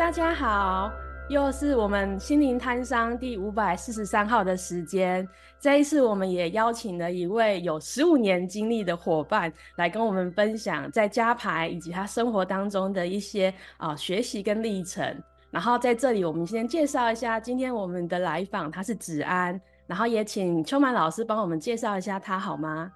大家好，又是我们心灵摊商第五百四十三号的时间。这一次，我们也邀请了一位有十五年经历的伙伴来跟我们分享在家排以及他生活当中的一些啊、呃、学习跟历程。然后在这里，我们先介绍一下今天我们的来访，他是子安。然后也请秋满老师帮我们介绍一下他好吗？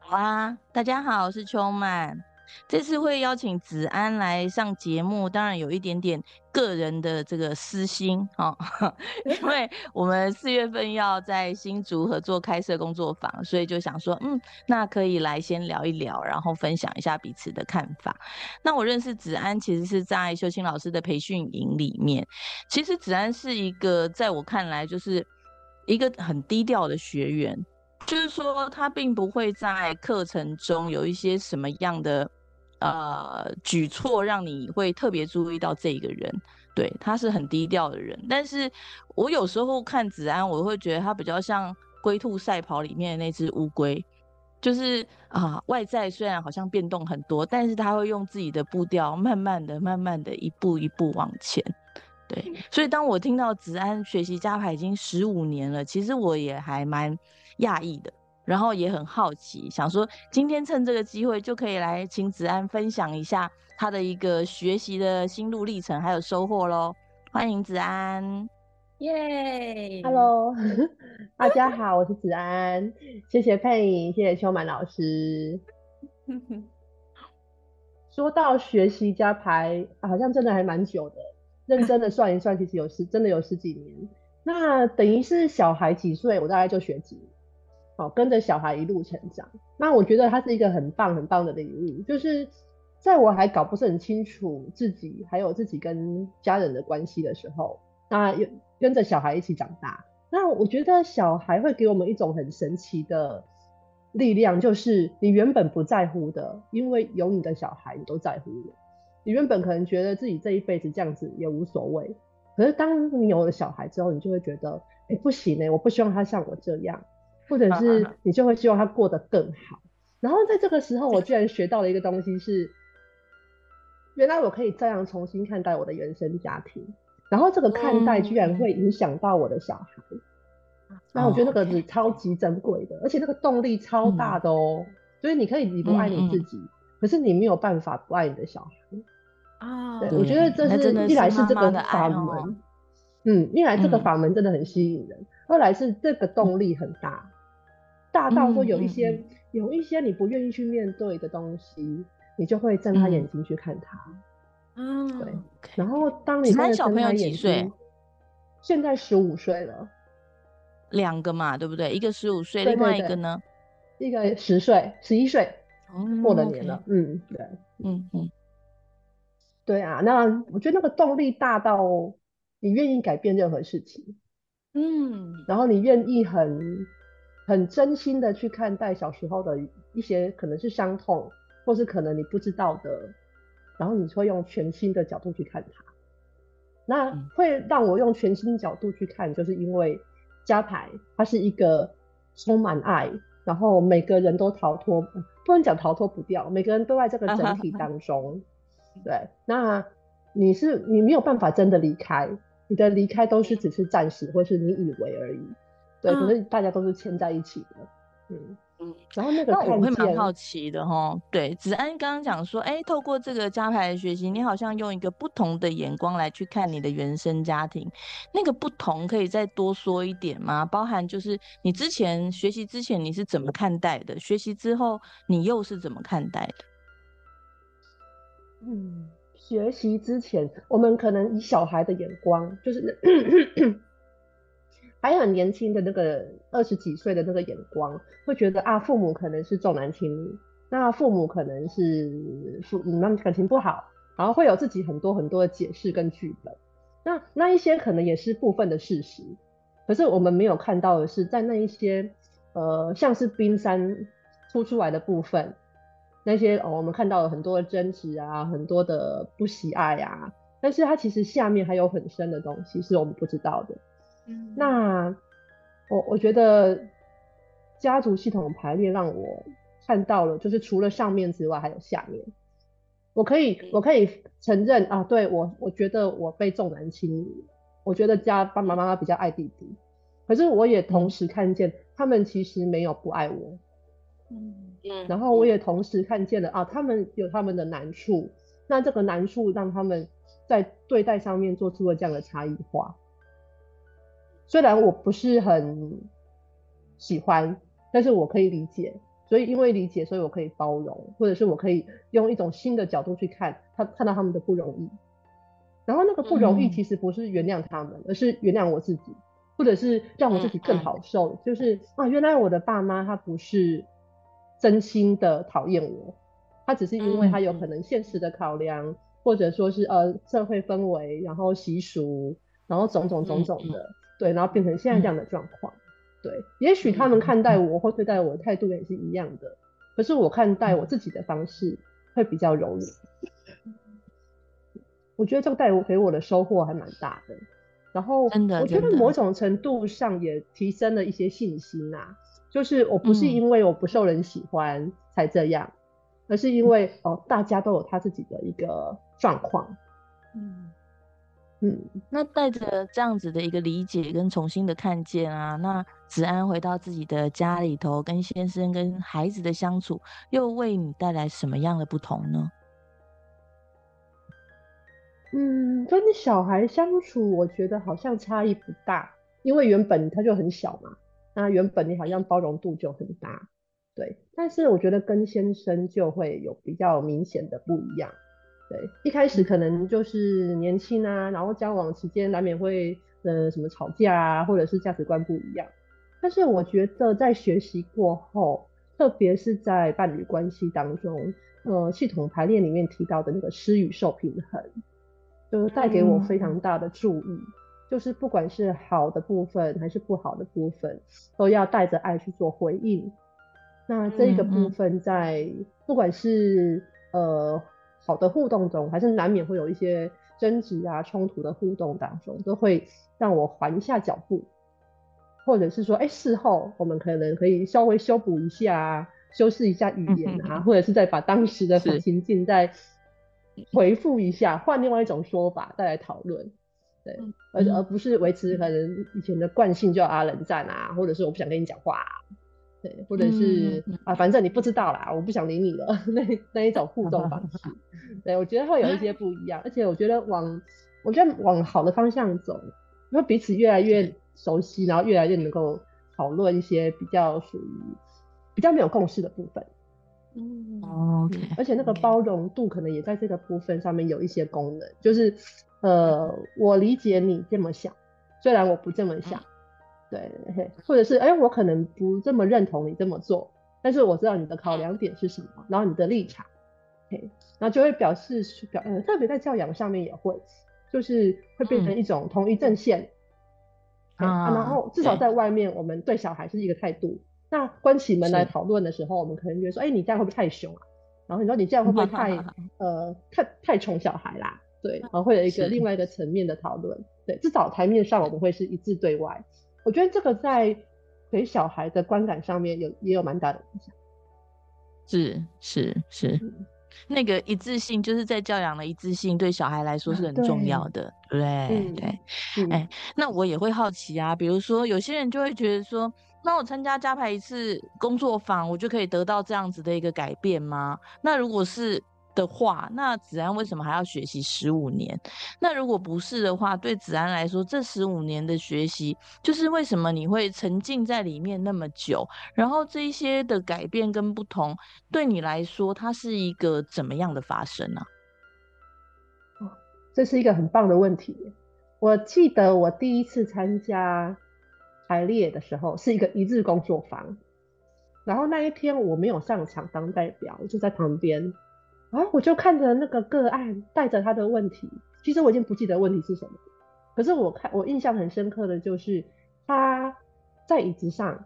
好啊，大家好，我是秋满。这次会邀请子安来上节目，当然有一点点个人的这个私心啊，因为我们四月份要在新竹合作开设工作坊，所以就想说，嗯，那可以来先聊一聊，然后分享一下彼此的看法。那我认识子安其实是在秀清老师的培训营里面，其实子安是一个在我看来就是一个很低调的学员。就是说，他并不会在课程中有一些什么样的呃举措，让你会特别注意到这个人。对，他是很低调的人。但是我有时候看子安，我会觉得他比较像龟兔赛跑里面的那只乌龟，就是啊，外在虽然好像变动很多，但是他会用自己的步调，慢慢的、慢慢的一步一步往前。对，所以当我听到子安学习加牌已经十五年了，其实我也还蛮。讶异的，然后也很好奇，想说今天趁这个机会就可以来请子安分享一下他的一个学习的心路历程，还有收获喽。欢迎子安，耶，Hello，大家好，我是子安，谢谢佩影，谢谢秋满老师。说到学习加牌，好像真的还蛮久的，认真的算一算，其实有十，真的有十几年。那等于是小孩几岁，我大概就学几年。好，跟着小孩一路成长。那我觉得它是一个很棒很棒的礼物，就是在我还搞不是很清楚自己还有自己跟家人的关系的时候，那跟着小孩一起长大。那我觉得小孩会给我们一种很神奇的力量，就是你原本不在乎的，因为有你的小孩，你都在乎了。你原本可能觉得自己这一辈子这样子也无所谓，可是当你有了小孩之后，你就会觉得，哎、欸，不行哎、欸，我不希望他像我这样。或者是你就会希望他过得更好，然后在这个时候，我居然学到了一个东西是，原来我可以这样重新看待我的原生家庭，然后这个看待居然会影响到我的小孩，那我觉得那个是超级珍贵的，而且那个动力超大的哦，所以你可以你不爱你自己，可是你没有办法不爱你的小孩啊。对，我觉得这是一来是这个法门，嗯，一来这个法门真的很吸引人，二来是这个动力很大。大到说有一些、有一些你不愿意去面对的东西，你就会睁开眼睛去看它。嗯，对。然后当你睁开眼睛，小朋友几岁？现在十五岁了，两个嘛，对不对？一个十五岁，另外一个呢？一个十岁，十一岁，过了年了。嗯，对，嗯嗯，对啊。那我觉得那个动力大到你愿意改变任何事情。嗯，然后你愿意很。很真心的去看待小时候的一些可能是伤痛，或是可能你不知道的，然后你会用全新的角度去看它。那会让我用全新角度去看，就是因为家排它是一个充满爱，然后每个人都逃脱，不能讲逃脱不掉，每个人都在这个整体当中。对，那你是你没有办法真的离开，你的离开都是只是暂时，或是你以为而已。对，可是大家都是牵在一起的，嗯嗯。然后那个，那我会蛮好奇的哈。对，子安刚刚讲说，哎、欸，透过这个家排的学习，你好像用一个不同的眼光来去看你的原生家庭。那个不同可以再多说一点吗？包含就是你之前学习之前你是怎么看待的？学习之后你又是怎么看待的？嗯，学习之前我们可能以小孩的眼光，就是。还很年轻的那个二十几岁的那个眼光，会觉得啊，父母可能是重男轻女，那父母可能是父那感情不好，然后会有自己很多很多的解释跟剧本。那那一些可能也是部分的事实，可是我们没有看到的是，在那一些呃像是冰山凸出来的部分，那些哦我们看到了很多的争执啊，很多的不喜爱啊，但是它其实下面还有很深的东西是我们不知道的。嗯那我我觉得家族系统的排列让我看到了，就是除了上面之外，还有下面。我可以，我可以承认啊，对我，我觉得我被重男轻女，我觉得家爸爸妈妈比较爱弟弟，可是我也同时看见他们其实没有不爱我，嗯嗯，然后我也同时看见了啊，他们有他们的难处，那这个难处让他们在对待上面做出了这样的差异化，虽然我不是很喜欢，但是我可以理解。所以因为理解，所以我可以包容，或者是我可以用一种新的角度去看他，看到他们的不容易。然后那个不容易其实不是原谅他们，嗯、而是原谅我自己，或者是让我自己更好受。嗯、就是啊，原来我的爸妈他不是真心的讨厌我，他只是因为他有可能现实的考量，嗯、或者说是呃社会氛围，然后习俗，然后种种种种的，嗯、对，然后变成现在这样的状况。嗯。对，也许他们看待我或对待我的态度也是一样的，可是我看待我自己的方式会比较柔软。我觉得这个带我给我的收获还蛮大的，然后我觉得某种程度上也提升了一些信心啊，就是我不是因为我不受人喜欢才这样，而是因为哦大家都有他自己的一个状况，嗯。嗯，那带着这样子的一个理解跟重新的看见啊，那子安回到自己的家里头，跟先生跟孩子的相处，又为你带来什么样的不同呢？嗯，跟小孩相处，我觉得好像差异不大，因为原本他就很小嘛，那原本你好像包容度就很大，对。但是我觉得跟先生就会有比较明显的不一样。对，一开始可能就是年轻啊，然后交往期间难免会呃什么吵架啊，或者是价值观不一样。但是我觉得在学习过后，特别是在伴侣关系当中，呃，系统排列里面提到的那个施与受平衡，就是带给我非常大的注意，嗯、就是不管是好的部分还是不好的部分，都要带着爱去做回应。那这个部分在不管是呃。好的互动中，还是难免会有一些争执啊、冲突的互动当中，都会让我缓一下脚步，或者是说，哎、欸，事后我们可能可以稍微修补一下，啊修饰一下语言啊，嗯、或者是再把当时的情境再回复一下，换另外一种说法再来讨论，对，而、嗯、而不是维持可能以前的惯性就要啊冷战啊，或者是我不想跟你讲话、啊。对，或者是、嗯、啊，反正你不知道啦，我不想理你了，那那一种互动方式，对，我觉得会有一些不一样，而且我觉得往，我觉得往好的方向走，因为彼此越来越熟悉，然后越来越能够讨论一些比较属于比较没有共识的部分，嗯，OK，而且那个包容度可能也在这个部分上面有一些功能，就是呃，我理解你这么想，虽然我不这么想。对，或者是哎、欸，我可能不这么认同你这么做，但是我知道你的考量点是什么，然后你的立场，嘿然后就会表示表，呃，特别在教养上面也会，就是会变成一种同一阵线，啊，然后至少在外面，我们对小孩是一个态度，那关起门来讨论的时候，我们可能觉得说，哎、欸，你这样会不会太凶啊？然后你说你这样会不会太呃太太宠小孩啦？对，然后会有一个另外一个层面的讨论，是对，至少台面上我们会是一致对外。我觉得这个在给小孩的观感上面有也有蛮大的影响。是是是，是那个一致性就是在教养的一致性，对小孩来说是很重要的，对对？对，哎，那我也会好奇啊，比如说有些人就会觉得说，那我参加加排一次工作坊，我就可以得到这样子的一个改变吗？那如果是？的话，那子安为什么还要学习十五年？那如果不是的话，对子安来说，这十五年的学习，就是为什么你会沉浸在里面那么久？然后这一些的改变跟不同，对你来说，它是一个怎么样的发生呢？哦，这是一个很棒的问题。我记得我第一次参加排列的时候，是一个一日工作坊，然后那一天我没有上场当代表，我就在旁边。啊！我就看着那个个案带着他的问题，其实我已经不记得问题是什么，可是我看我印象很深刻的就是他在椅子上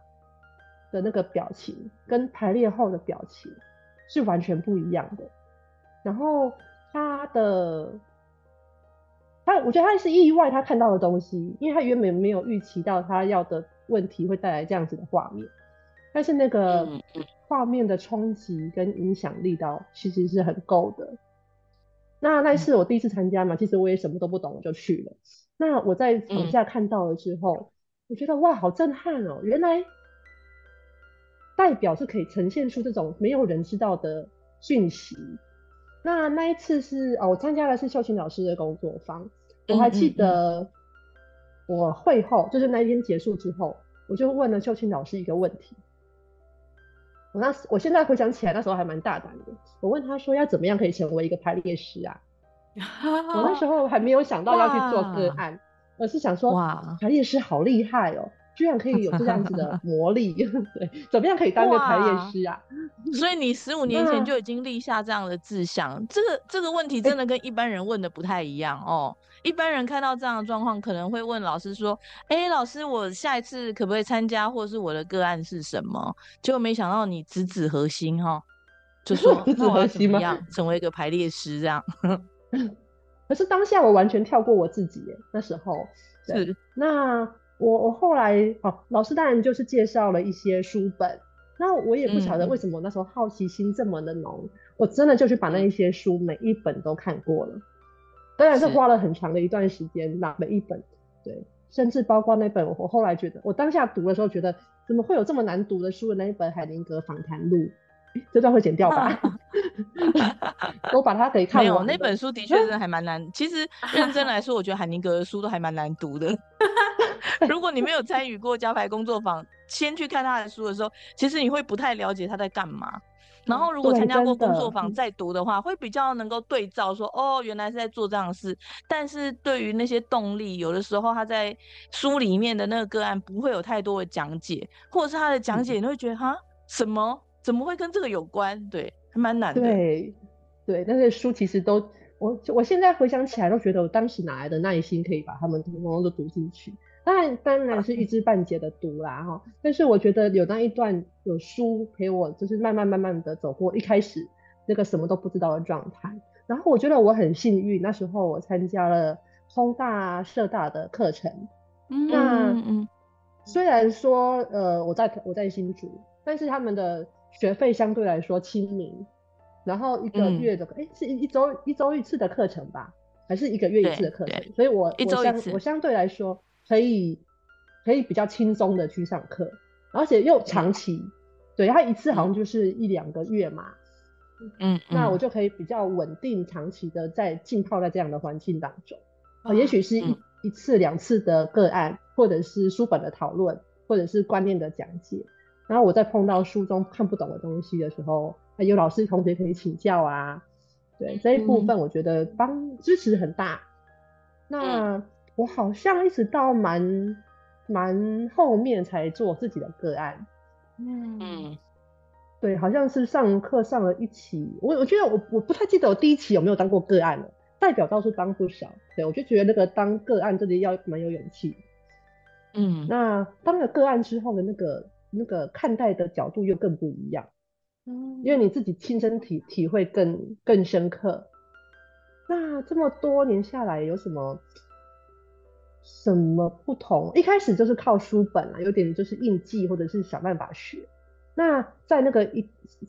的那个表情跟排列后的表情是完全不一样的。然后他的他，我觉得他是意外他看到的东西，因为他原本没有预期到他要的问题会带来这样子的画面，但是那个。画面的冲击跟影响力到其实是很够的，那那次我第一次参加嘛，其实我也什么都不懂，我就去了。那我在场下看到了之后，嗯、我觉得哇，好震撼哦！原来代表是可以呈现出这种没有人知道的讯息。那那一次是哦，我参加的是秀琴老师的工作坊，我还记得我会后就是那一天结束之后，我就问了秀琴老师一个问题。我那我现在回想起来，那时候还蛮大胆的。我问他说，要怎么样可以成为一个排列师啊？我那时候还没有想到要去做个案，而是想说，哇，排列师好厉害哦，居然可以有这样子的 魔力，对，怎么样可以当一个排列师啊？所以你十五年前就已经立下这样的志向，这个这个问题真的跟一般人问的不太一样哦。一般人看到这样的状况，可能会问老师说：“哎、欸，老师，我下一次可不可以参加，或者是我的个案是什么？”结果没想到你直指核心哈，就说：“直指核心吗？成为一个排列师这样。”可是当下我完全跳过我自己耶，那时候是那我我后来哦，老师当然就是介绍了一些书本，那我也不晓得为什么那时候好奇心这么的浓，嗯、我真的就去把那一些书每一本都看过了。当然是花了很长的一段时间，拿每一本，对，甚至包括那本，我后来觉得，我当下读的时候觉得，怎么会有这么难读的书的那一本《海宁格访谈录》，这段会剪掉吧？我把它给看完。没有，那本书的确是还蛮难。其实认真来说，我觉得海宁格的书都还蛮难读的。如果你没有参与过家排工作坊，先去看他的书的时候，其实你会不太了解他在干嘛。然后，如果参加过工作坊再读的话，会比较能够对照说，哦，原来是在做这样的事。但是对于那些动力，有的时候他在书里面的那个个案不会有太多的讲解，或者是他的讲解你会觉得哈、嗯，什么怎么会跟这个有关？对，还蛮难的。对，对，但是书其实都，我我现在回想起来都觉得，我当时哪来的耐心可以把他们通通都读进去。当然，当然是一知半解的读啦，哈。但是我觉得有那一段有书陪我，就是慢慢慢慢的走过一开始那个什么都不知道的状态。然后我觉得我很幸运，那时候我参加了通大、社大的课程。嗯嗯嗯。虽然说呃我在我在新竹，但是他们的学费相对来说亲民。然后一个月的哎、是一周一周一次的课程吧，还是一个月一次的课程？所以我我相我相对来说。可以可以比较轻松的去上课，而且又长期，对，他一次好像就是一两个月嘛，嗯，嗯，那我就可以比较稳定长期的在浸泡在这样的环境当中，啊、也许是一、嗯、一次两次的个案，或者是书本的讨论，或者是观念的讲解，然后我在碰到书中看不懂的东西的时候，有老师同学可以请教啊，对，这一部分我觉得帮支持很大，那。嗯我好像一直到蛮蛮后面才做自己的个案，嗯，对，好像是上课上了一期，我我觉得我我不太记得我第一期有没有当过个案了，代表倒是当不少，对，我就觉得那个当个案真的要蛮有勇气，嗯，那当了个案之后的那个那个看待的角度又更不一样，嗯，因为你自己亲身体体会更更深刻，那这么多年下来有什么？什么不同？一开始就是靠书本啊，有点就是硬记或者是想办法学。那在那个一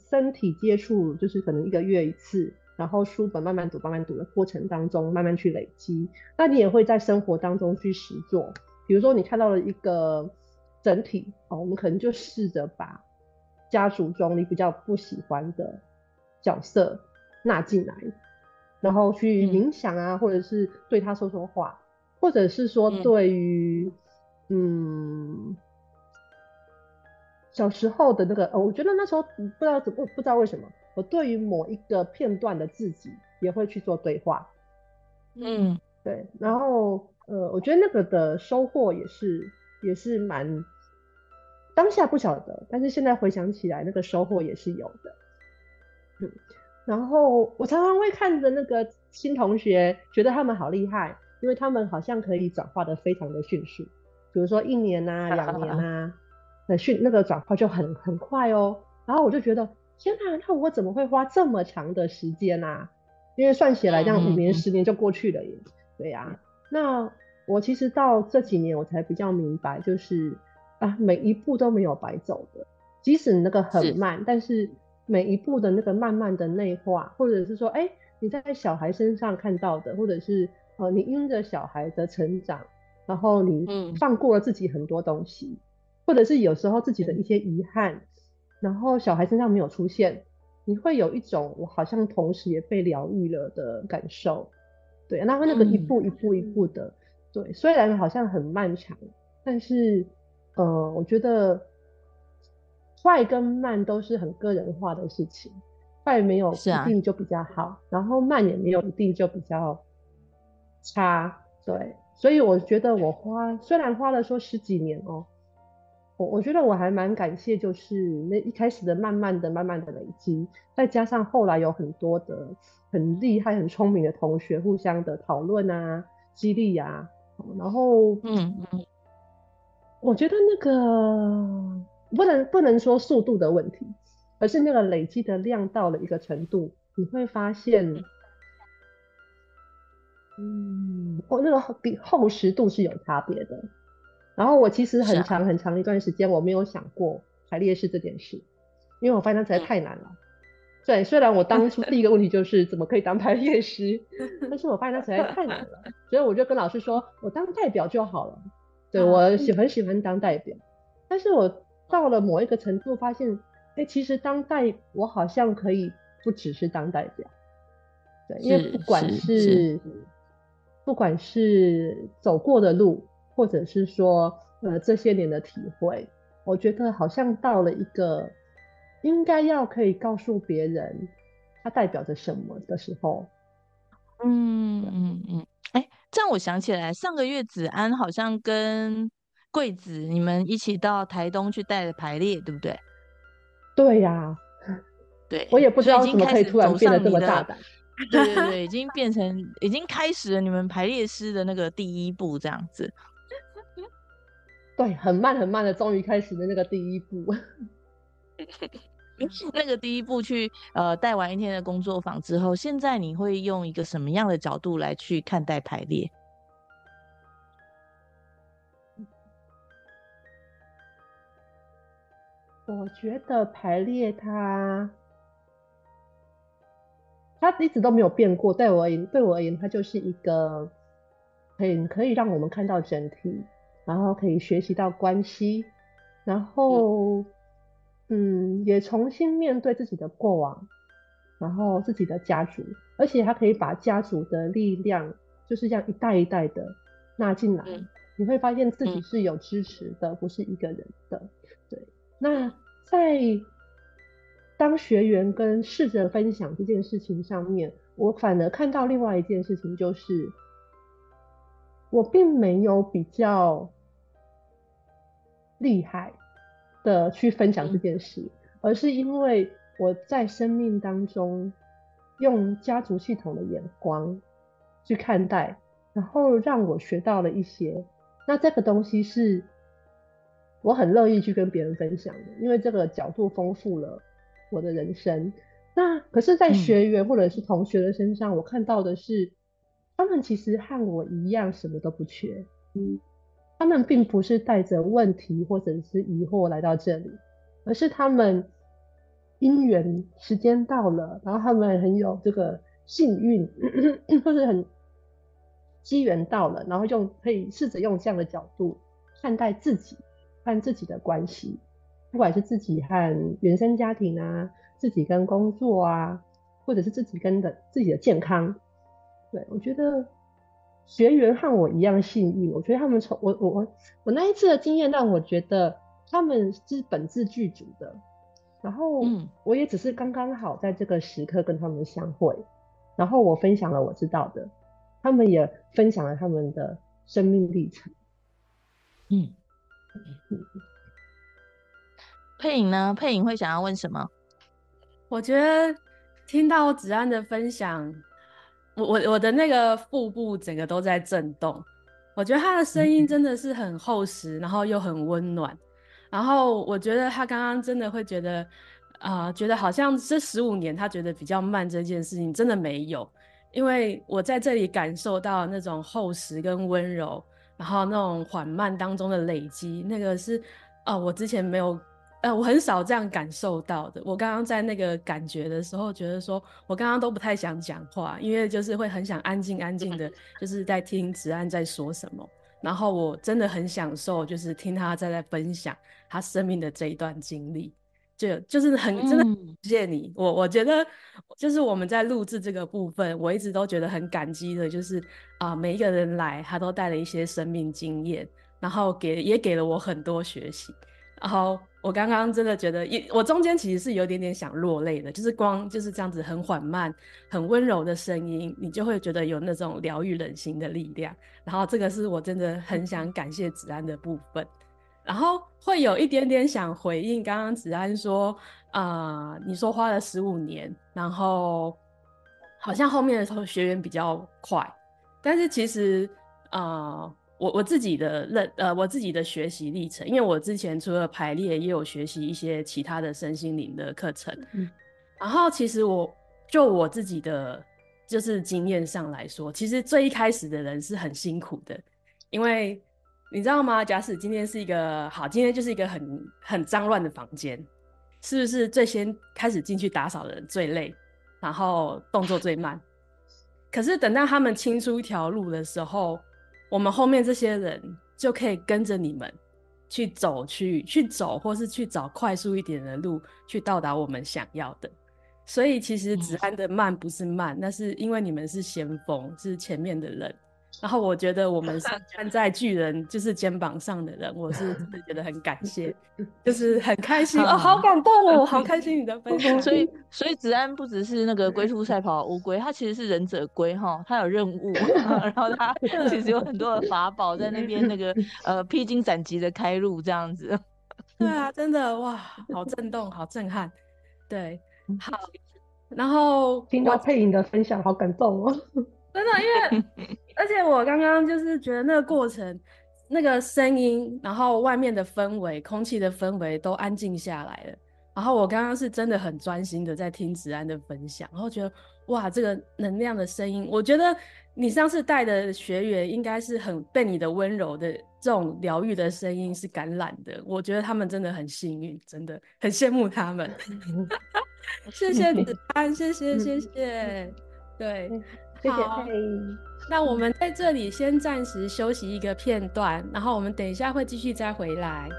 身体接触，就是可能一个月一次，然后书本慢慢读、慢慢读的过程当中，慢慢去累积。那你也会在生活当中去实做。比如说你看到了一个整体，哦，我们可能就试着把家族中你比较不喜欢的角色纳进来，然后去冥想啊，或者是对他说说话。或者是说，对于嗯，嗯小时候的那个，呃，我觉得那时候不知道怎不不知道为什么，我对于某一个片段的自己也会去做对话，嗯，对，然后呃，我觉得那个的收获也是也是蛮当下不晓得，但是现在回想起来，那个收获也是有的，嗯，然后我常常会看着那个新同学，觉得他们好厉害。因为他们好像可以转化的非常的迅速，比如说一年呐、啊、两年呐、啊，那迅那个转化就很很快哦。然后我就觉得，天哪，那我怎么会花这么长的时间啊？因为算起来这样五年、十年就过去了耶。对呀、啊，那我其实到这几年我才比较明白，就是啊，每一步都没有白走的，即使那个很慢，但是每一步的那个慢慢的内化，或者是说，哎。你在小孩身上看到的，或者是呃，你因着小孩的成长，然后你放过了自己很多东西，嗯、或者是有时候自己的一些遗憾，嗯、然后小孩身上没有出现，你会有一种我好像同时也被疗愈了的感受。对，那那个一步一步一步的，嗯、对，虽然好像很漫长，但是呃，我觉得快跟慢都是很个人化的事情。快没有一定就比较好，啊、然后慢也没有一定就比较差，对，所以我觉得我花虽然花了说十几年哦、喔，我我觉得我还蛮感谢，就是那一开始的慢慢的、慢慢的累积，再加上后来有很多的很厉害、很聪明的同学互相的讨论啊、激励啊，然后嗯嗯，我觉得那个不能不能说速度的问题。而是那个累积的量到了一个程度，你会发现，嗯，我，那个比厚实度是有差别的。然后我其实很长很长一段时间我没有想过排列式这件事，因为我发现它实在太难了。对，虽然我当初 第一个问题就是怎么可以当排列师，但是我发现它实在太难了，所以我就跟老师说，我当代表就好了。对，我喜很喜欢当代表，但是我到了某一个程度发现。哎，其实当代我好像可以不只是当代表，对，因为不管，是不管是走过的路，或者是说呃这些年的体会，我觉得好像到了一个应该要可以告诉别人它代表着什么的时候。嗯嗯嗯，哎，这样我想起来，上个月子安好像跟桂子你们一起到台东去带排列，对不对？对呀、啊，对，我也不知道怎么可以突然变得这么大胆。对对对，已经变成，已经开始了你们排列师的那个第一步，这样子。对，很慢很慢的，终于开始的那个第一步。那个第一步去呃带完一天的工作坊之后，现在你会用一个什么样的角度来去看待排列？我觉得排列它，它一直都没有变过。对我而言，对我而言，他就是一个很可以让我们看到整体，然后可以学习到关系，然后嗯，也重新面对自己的过往，然后自己的家族，而且他可以把家族的力量，就是这样一代一代的纳进来。你会发现自己是有支持的，不是一个人的。对。那在当学员跟试着分享这件事情上面，我反而看到另外一件事情，就是我并没有比较厉害的去分享这件事，而是因为我在生命当中用家族系统的眼光去看待，然后让我学到了一些。那这个东西是。我很乐意去跟别人分享的，因为这个角度丰富了我的人生。那可是，在学员或者是同学的身上，嗯、我看到的是，他们其实和我一样，什么都不缺。嗯，他们并不是带着问题或者是疑惑来到这里，而是他们因缘时间到了，然后他们很有这个幸运，或者很机缘到了，然后用可以试着用这样的角度看待自己。看自己的关系，不管是自己和原生家庭啊，自己跟工作啊，或者是自己跟的自己的健康，对，我觉得学员和我一样幸运。我觉得他们从我我我我那一次的经验让我觉得他们是本质具足的，然后我也只是刚刚好在这个时刻跟他们相会，然后我分享了我知道的，他们也分享了他们的生命历程，嗯。佩影呢？佩影会想要问什么？我觉得听到子安的分享，我我我的那个腹部整个都在震动。我觉得他的声音真的是很厚实，然后又很温暖。然后我觉得他刚刚真的会觉得啊、觉得好像这十五年他觉得比较慢这件事情真的没有，因为我在这里感受到那种厚实跟温柔。然后那种缓慢当中的累积，那个是，哦，我之前没有呃，我很少这样感受到的。我刚刚在那个感觉的时候，觉得说我刚刚都不太想讲话，因为就是会很想安静安静的，就是在听子安在说什么。然后我真的很享受，就是听他在在分享他生命的这一段经历，就就是很真的谢谢你。嗯、我我觉得就是我们在录制这个部分，我一直都觉得很感激的，就是啊、呃，每一个人来，他都带了一些生命经验，然后给也给了我很多学习，然后。我刚刚真的觉得，一我中间其实是有点点想落泪的，就是光就是这样子很缓慢、很温柔的声音，你就会觉得有那种疗愈人心的力量。然后这个是我真的很想感谢子安的部分，然后会有一点点想回应刚刚子安说，啊、你说花了十五年，然后好像后面的时候学员比较快，但是其实啊。我我自己的认呃，我自己的学习历程，因为我之前除了排列，也有学习一些其他的身心灵的课程。嗯，然后其实我就我自己的就是经验上来说，其实最一开始的人是很辛苦的，因为你知道吗？假使今天是一个好，今天就是一个很很脏乱的房间，是不是最先开始进去打扫的人最累，然后动作最慢？可是等到他们清出一条路的时候。我们后面这些人就可以跟着你们去走，去去走，或是去找快速一点的路，去到达我们想要的。所以其实子安的慢不是慢，那是因为你们是先锋，是前面的人。然后我觉得我们是 站在巨人就是肩膀上的人，我是真的觉得很感谢，就是很开心哦，好感动哦，好开心你的分享。所以所以子安不只是那个龟兔赛跑乌龟，他其实是忍者龟哈，他有任务，然后他其实有很多的法宝在那边那个呃披荆斩棘的开路这样子。对啊，真的哇，好震动，好震撼。对，好，然后听到佩颖的分享，好感动哦。真的，因为而且我刚刚就是觉得那个过程，那个声音，然后外面的氛围、空气的氛围都安静下来了。然后我刚刚是真的很专心的在听子安的分享，然后觉得哇，这个能量的声音，我觉得你上次带的学员应该是很被你的温柔的这种疗愈的声音是感染的。我觉得他们真的很幸运，真的很羡慕他们。谢谢子安，谢谢谢谢，对。谢谢。那我们在这里先暂时休息一个片段，然后我们等一下会继续再回来。